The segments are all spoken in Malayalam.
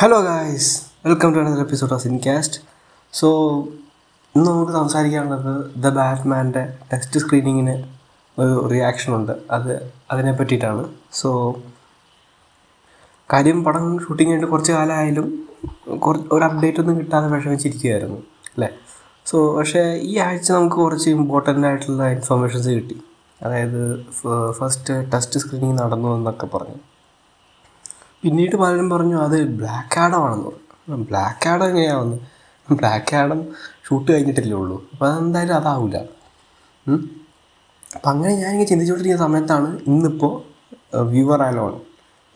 Hello guys welcome to another episode of സിൻകാസ്റ്റ് so ഇന്ന് നമുക്ക് സംസാരിക്കാനുള്ളത് ദ ബാറ്റ്മാന്റെ ടെസ്റ്റ് സ്ക്രീനിങ്ങിന് ഒരു റിയാക്ഷൻ ഉണ്ട്. അത് അതിനെ പറ്റിയിട്ടാണ്. സോ കാര്യം പടം ഷൂട്ടിംഗ് ആയിട്ട് കുറച്ച് കാലമായാലും കുറച്ച് ഒരു അപ്ഡേറ്റ് ഒന്നും കിട്ടാതെ വിഷമിച്ചിരിക്കുകയായിരുന്നു അല്ലേ? സോ പക്ഷേ ഈ ആഴ്ച നമുക്ക് കുറച്ച് ഇമ്പോർട്ടന്റ് ആയിട്ടുള്ള ഇൻഫർമേഷൻസ് കിട്ടി. അതായത് ഫസ്റ്റ് ടെസ്റ്റ് സ്ക്രീനിങ് നടന്നു എന്നൊക്കെ പറഞ്ഞു. പിന്നീട് പലരും പറഞ്ഞു അത് ബ്ലാക്ക് ആഡമാണെന്ന് പറഞ്ഞു. ബ്ലാക്ക് ആഡം എങ്ങനെയാവുന്നു ബ്ലാക്ക് ആഡം ഷൂട്ട് കഴിഞ്ഞിട്ടല്ലേ ഉള്ളൂ. അപ്പോൾ അതെന്തായാലും അതാവില്ല അപ്പം അങ്ങനെ ഞാനിങ്ങനെ ചിന്തിച്ചുകൊണ്ടിരിക്കുന്ന സമയത്താണ് ഇന്നിപ്പോൾ വ്യൂവർ ആലോൺ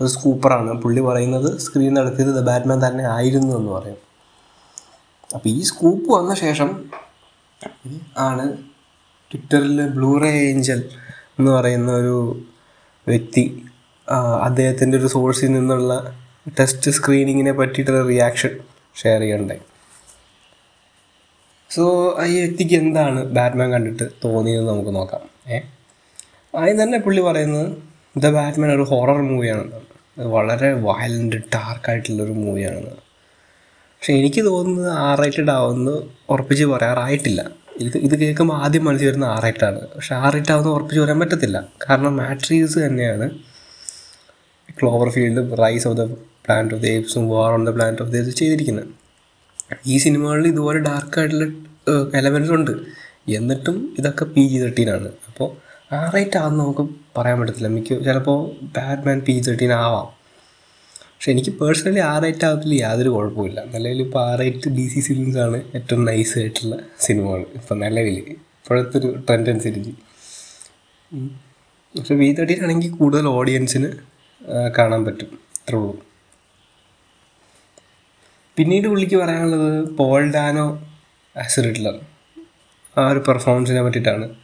ഒരു സ്കൂപ്പറാണ്. പുള്ളി പറയുന്നത് സ്ക്രീൻ നടത്തിയത് ദ ബാറ്റ്മാൻ തന്നെ ആയിരുന്നു എന്ന് പറയും. അപ്പോൾ ഈ സ്കൂപ്പ് വന്ന ശേഷം ആണ് ട്വിറ്ററിൽ ബ്ലൂറേ ഏഞ്ചൽ എന്ന് പറയുന്ന ഒരു വ്യക്തി അദ്ദേഹത്തിന്റെ ഒരു സോഴ്സിൽ നിന്നുള്ള ടെസ്റ്റ് സ്ക്രീനിങ്ങിനെ പറ്റിയിട്ടുള്ള റിയാക്ഷൻ ഷെയർ ചെയ്യണ്ടായി സോ ഈ വ്യക്തിക്ക് എന്താണ് ബാറ്റ്മാൻ കണ്ടിട്ട് തോന്നിയതെന്ന് നമുക്ക് നോക്കാം. ഏ? ആദ്യം തന്നെ പുള്ളി പറയുന്നത് ദ ബാറ്റ്മാൻ ഒരു ഹൊറർ മൂവിയാണെന്ന് വളരെ വയലന്റ് ഡാർക്കായിട്ടുള്ളൊരു മൂവിയാണെന്ന് പക്ഷേ എനിക്ക് തോന്നുന്നത് ആർ റേറ്റഡ് ആവുമെന്ന് ഉറപ്പിച്ച് പറയാറായിട്ടില്ല. ഇത് ഇത് കേൾക്കുമ്പോൾ ആദ്യം മനസ്സിൽ വരുന്ന ആർ റേറ്റാണ് പക്ഷെ ആർ റേറ്റ് ഉറപ്പിച്ച് പറയാൻ പറ്റത്തില്ല. കാരണം മാട്രീസ് തന്നെയാണ് Cloverfield rise of the planet of the ഏപ്സും war on the planet of the apes ചെയ്തിരിക്കുന്നത്. ഈ സിനിമകളിൽ ഇതുപോലെ ഡാർക്കായിട്ടുള്ള എലമെൻസ് ഉണ്ട്. എന്നിട്ടും ഇതൊക്കെ പി ജി തേർട്ടീനാണ് അപ്പോൾ ആ റേറ്റ് ആണെന്ന് നമുക്ക് പറയാൻ പറ്റത്തില്ല. മിക്ക ചിലപ്പോൾ ബാറ്റ്മാൻ പി ജി തേർട്ടീൻ ആവാം. പക്ഷെ എനിക്ക് പേഴ്സണലി ആ റേറ്റ് ആകത്തില്ല യാതൊരു കുഴപ്പമില്ല നിലവിൽ ഇപ്പോൾ ആ റേറ്റ് ഡി സി ഫിലിംസ് ആണ് ഏറ്റവും നൈസ് ആയിട്ടുള്ള സിനിമകൾ ഇപ്പം നിലവിൽ. ഇപ്പോഴത്തെ ഒരു ട്രെൻഡ് അനുസരിച്ച്. പക്ഷെ വി തേർട്ടീൻ ആണെങ്കിൽ കൂടുതൽ ഓഡിയൻസിന് കാണാൻ പറ്റും. അത്രേ ഉള്ളൂ. പിന്നീട് പുള്ളിക്ക് പറയാനുള്ളത് പോൾ ഡാനോ ആസ് ആ ഒരു പെർഫോമൻസിനെ പറ്റിയിട്ടാണ്.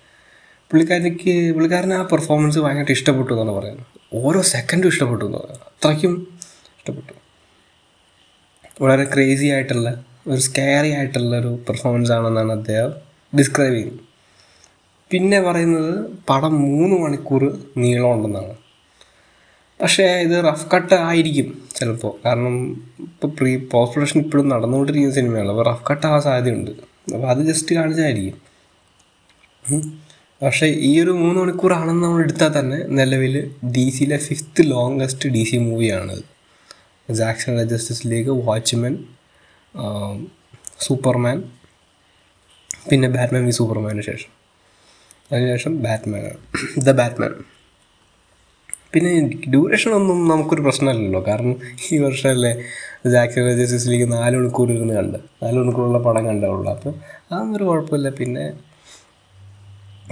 പുള്ളിക്കാരിക്ക് പുള്ളിക്കാരന് ആ പെർഫോമൻസ് ഭയങ്കര ഇഷ്ടപ്പെട്ടു എന്നാണ് പറയുന്നത്. ഓരോ സെക്കൻഡും ഇഷ്ടപ്പെട്ടു എന്ന് പറയുന്നത്. അത്രയ്ക്കും ഇഷ്ടപ്പെട്ടു. വളരെ ക്രേസി ആയിട്ടുള്ള ഒരു സ്കാരി ആയിട്ടുള്ള ഒരു പെർഫോമൻസ് ആണെന്നാണ് അദ്ദേഹം ഡിസ്ക്രൈബ് ചെയ്യുന്നത്. പിന്നെ പറയുന്നത് പടം മൂന്ന് മണിക്കൂർ നീളമുണ്ടെന്നാണ്. പക്ഷേ ഇത് റഫ് കട്ട് ആയിരിക്കും ചിലപ്പോൾ കാരണം ഇപ്പോൾ പ്രീ പോസ്റ്റ് പ്രൊഡക്ഷൻ ഇപ്പോഴും നടന്നുകൊണ്ടിരിക്കുന്ന സിനിമയാണ്. അപ്പോൾ റഫ് കട്ട് ആവാൻ സാധ്യതയുണ്ട്. അപ്പോൾ അത് ജസ്റ്റ് കാണിച്ചായിരിക്കും. പക്ഷേ ഈ ഒരു മൂന്ന് മണിക്കൂറാണെന്ന് നമ്മൾ എടുത്താൽ തന്നെ നിലവിൽ ഡി സിയിലെ ഫിഫ്ത്ത് ലോങ്കസ്റ്റ് ഡി സി മൂവിയാണത് Jackson Justice League Watchmen Superman പിന്നെ ബാറ്റ്മാൻ വി സൂപ്പർമാന് ശേഷം. അതിനുശേഷം ബാറ്റ്മാനാണ് ദ ബാറ്റ്മാൻ പിന്നെ ഡ്യൂറേഷൻ ഒന്നും നമുക്കൊരു പ്രശ്നമല്ലല്ലോ. കാരണം ഈ വർഷമല്ലേ ജാക്സൺ ലീഗ് നാല് മണിക്കൂർ ഇരുന്ന് കണ്ട്. നാല് മണിക്കൂറുള്ള പടം കണ്ടുള്ളൂ. അപ്പോൾ അതൊന്നും ഒരു കുഴപ്പമില്ല. പിന്നെ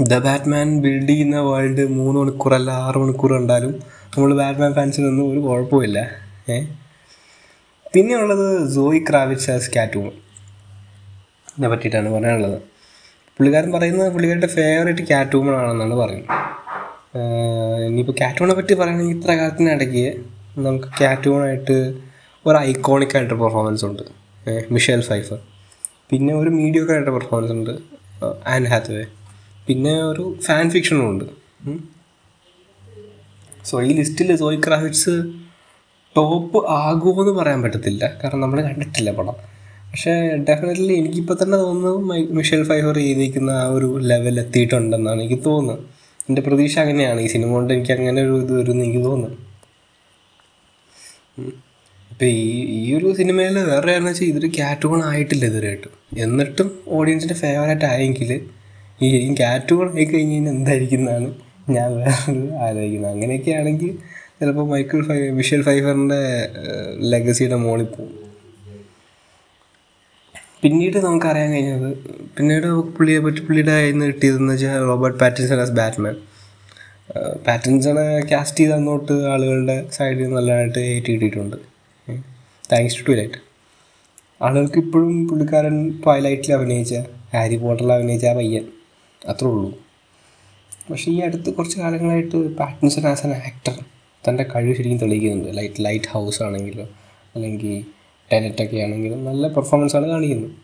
ദ ബാറ്റ്മാൻ ബിൽഡ് ചെയ്യുന്ന വേൾഡ് മൂന്ന് മണിക്കൂറല്ല ആറ് മണിക്കൂർ കണ്ടാലും നമ്മൾ ബാറ്റ്മാൻ ഫാൻസിനൊന്നും ഒരു കുഴപ്പമില്ല. ഏ? പിന്നെ ഉള്ളത് സോയി ക്രാവിറ്റ്സ് കാറ്റൂൺ ഇതിനെ പറ്റിയിട്ടാണ് പറയാനുള്ളത്. പുള്ളിക്കാരൻ പറയുന്നത് പുള്ളിക്കാരുടെ ഫേവറേറ്റ് കാറ്റൂമൺ പറയുന്നത്. ഇനിയിപ്പോൾ കാറ്റൂണെ പറ്റി പറയുകയാണെങ്കിൽ ഇത്ര കാലത്തിനിടയ്ക്ക് നമുക്ക് കാറ്റൂണായിട്ട് ഒരു ഐക്കോണിക് ആയിട്ട് പെർഫോമൻസ് ഉണ്ട്. മിഷേൽ ഫൈഫർ പിന്നെ ഒരു മീഡിയോക്കർ ആയിട്ട് പെർഫോമൻസ് ഉണ്ട് ആൻ ഹാത്തവേ പിന്നെ ഒരു ഫാൻ ഫിക്ഷനും ഉണ്ട്. സോ ഈ ലിസ്റ്റിൽ സോയി ക്രാഫിറ്റ്സ് ടോപ്പ് ആകുമോ എന്ന് പറയാൻ പറ്റത്തില്ല. കാരണം നമ്മൾ കണ്ടിട്ടില്ല പടം. പക്ഷേ ഡെഫിനറ്റ്ലി എനിക്കിപ്പോൾ തന്നെ തോന്നുന്നു മിഷേൽ ഫൈഫർ ചെയ്തിരിക്കുന്ന ആ ഒരു ലെവൽ എത്തിയിട്ടുണ്ടെന്നാണ് എനിക്ക് തോന്നുന്നത്. എന്റെ പ്രതീക്ഷ അങ്ങനെയാണ്. ഈ സിനിമ കൊണ്ട് എനിക്ക് അങ്ങനെ ഒരു ഇത് വരുമെന്ന് എനിക്ക് തോന്നുന്നു. ഇപ്പം ഈ ഈ ഒരു സിനിമയിൽ വേറെ ആണെന്ന് വെച്ചാൽ ഇതൊരു കാറ്റഗോൺ ആയിട്ടില്ല ഇതുവരെയായിട്ടും. എന്നിട്ടും ഓഡിയൻസിന്റെ ഫേവറേറ്റ് ആയെങ്കിൽ ഈ കാറ്റഗോൺ ആയി കഴിഞ്ഞ് കഴിഞ്ഞാൽ എന്തായിരിക്കും എന്നാണ് ഞാൻ വേറെ ആലോചിക്കുന്നത്. അങ്ങനെയൊക്കെ ആണെങ്കിൽ ചിലപ്പോൾ മൈക്കിൾ ഫൈ വിഷ്വൽ ഫൈഫറിന്റെ ലെഗസിയുടെ മോളിൽ പോകും. പിന്നീട് നമുക്കറിയാൻ കഴിഞ്ഞത് പിന്നീട് പുള്ളിയെ പറ്റി പുള്ളിയുടെ കയ്യിൽ നിന്ന് കിട്ടിയതെന്ന് വെച്ചാൽ റോബർട്ട് പാറ്റിൻസൺ ആസ് ബാറ്റ്മാൻ പാറ്റിൻസണെ കാസ്റ്റ് ചെയ്ത് അന്നോട്ട് ആളുകളുടെ സൈഡിൽ നല്ലതായിട്ട് ഏറ്റി കിട്ടിയിട്ടുണ്ട്. താങ്ക്സ് ടു ലൈറ്റ് ആളുകൾക്ക് ഇപ്പോഴും പുള്ളിക്കാരൻ ട്വൈലൈറ്റിൽ അഭിനയിച്ച ഹാരി പോട്ടറിൽ അഭിനയിച്ച ആ പയ്യൻ അത്രേ ഉള്ളൂ. പക്ഷേ ഈ അടുത്ത് കുറച്ച് കാലങ്ങളായിട്ട് പാറ്റിൻസൺ ആസ് ആൻ ആക്ടർ തന്റെ കഴിവ് ശരിക്കും തെളിയിക്കുന്നുണ്ട്. ലൈറ്റ് ലൈറ്റ് ഹൗസ് ആണെങ്കിലോ അല്ലെങ്കിൽ ടെനറ്റൊക്കെ ആണെങ്കിലും നല്ല പെർഫോമൻസാണ് കാണിക്കുന്നത്.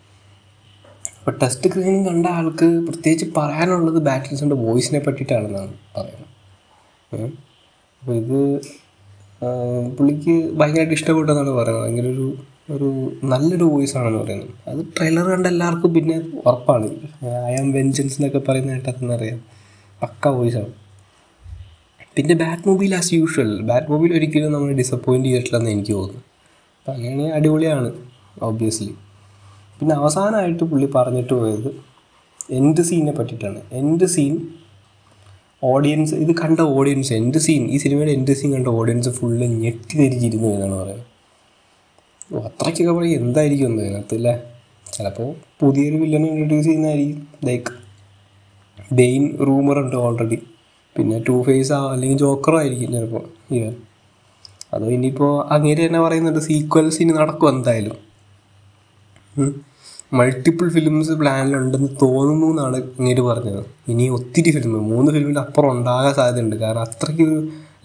അപ്പോൾ ടെസ്റ്റ് സ്ക്രീനിങ് കണ്ട ആൾക്ക് പ്രത്യേകിച്ച് പറയാനുള്ളത് ബാറ്റിൻസിന്റെ വോയിസിനെ പറ്റിയിട്ടാണെന്നാണ് പറയുന്നത്. അപ്പോൾ ഇത് പുള്ളിക്ക് ഭയങ്കരമായിട്ട് ഇഷ്ടപ്പെട്ടെന്നാണ് പറയുന്നത്. ഭയങ്കര ഒരു ഒരു നല്ലൊരു വോയിസ് ആണെന്ന് പറയുന്നത്. അത് ട്രെയിലർ കണ്ട എല്ലാവർക്കും പിന്നെ ഉറപ്പാണ്. ഐ ആം വെഞ്ചൻസ് എന്നൊക്കെ പറയുന്ന കേട്ടാൽ അറിയാം പക്ക വോയിസാണ് പിന്നെ Batmobile as usual Batmobile ഒരിക്കലും നമ്മൾ ഡിസപ്പോയിന്റ് ചെയ്തിട്ടില്ലെന്ന് എനിക്ക് തോന്നുന്നു. അങ്ങനെയാണെങ്കിൽ അടിപൊളിയാണ് ഓബ്വിയസ്ലി പിന്നെ അവസാനമായിട്ട് പുള്ളി പറഞ്ഞിട്ട് പോയത് എന്റെ സീനിനെ പറ്റിയിട്ടാണ്. എന്റെ സീൻ ഓഡിയൻസ് ഇത് കണ്ട ഓഡിയൻസ് എന്റെ സീൻ ഈ സിനിമയുടെ എന്റെ സീൻ കണ്ട ഓഡിയൻസ് ഫുള്ള് ഞെട്ടി തിരിച്ചിരുന്നു എന്നാണ് പറയുന്നത്. അത്രയ്ക്കൊക്കെ പറയും എന്തായിരിക്കും ഒന്നും അതിനകത്ത് അല്ലേ ചിലപ്പോൾ പുതിയൊരു വില്ലനെ ഇൻട്രൊഡ്യൂസ് ചെയ്യുന്നതായിരിക്കും. ലൈക്ക് ബെയിൻ ഉണ്ട് ഓൾറെഡി പിന്നെ ടു ഫേസ് ആ അല്ലെങ്കിൽ ജോക്കറോ ആയിരിക്കും ചിലപ്പോൾ ഇവൻ. അതോ ഇനിയിപ്പോൾ അങ്ങേര് തന്നെ പറയുന്നുണ്ട് സീക്വൽസ് ഇനി നടക്കും എന്തായാലും. മൾട്ടിപ്പിൾ ഫിലിംസ് പ്ലാനിലുണ്ടെന്ന് തോന്നുന്നു എന്നാണ് ഇങ്ങനെ പറഞ്ഞത്. ഇനി ഒത്തിരി ഫിലിം മൂന്ന് ഫിലിമിന്റെ അപ്പുറം ഉണ്ടാകാൻ സാധ്യതയുണ്ട്. കാരണം അത്രയ്ക്ക് ഒരു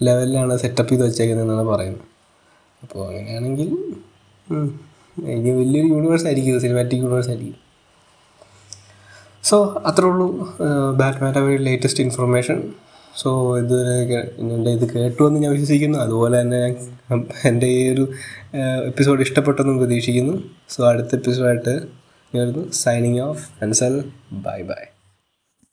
ലെവലിലാണ് സെറ്റപ്പ് ചെയ്ത് വെച്ചേക്കുന്നതെന്നാണ് പറയുന്നത്. അപ്പോൾ അങ്ങനെയാണെങ്കിൽ ഇനി വലിയൊരു യൂണിവേഴ്സ് ആയിരിക്കും സിനിമാറ്റിക് യൂണിവേഴ്സ് ആയിരിക്കും. സോ അത്രേ ഉള്ളൂ ബാറ്റ്മാന്റെ ലേറ്റസ്റ്റ് ഇൻഫർമേഷൻ സോ ഇതുവരെ എന്റെ ഇത് കേട്ടു എന്ന് ഞാൻ വിശ്വസിക്കുന്നു. അതുപോലെ തന്നെ ഞാൻ എന്റെ ഈ ഒരു എപ്പിസോഡ് ഇഷ്ടപ്പെട്ടെന്നും പ്രതീക്ഷിക്കുന്നു. സോ അടുത്ത എപ്പിസോഡായിട്ട് ഞാൻ signing off Ansal bye bye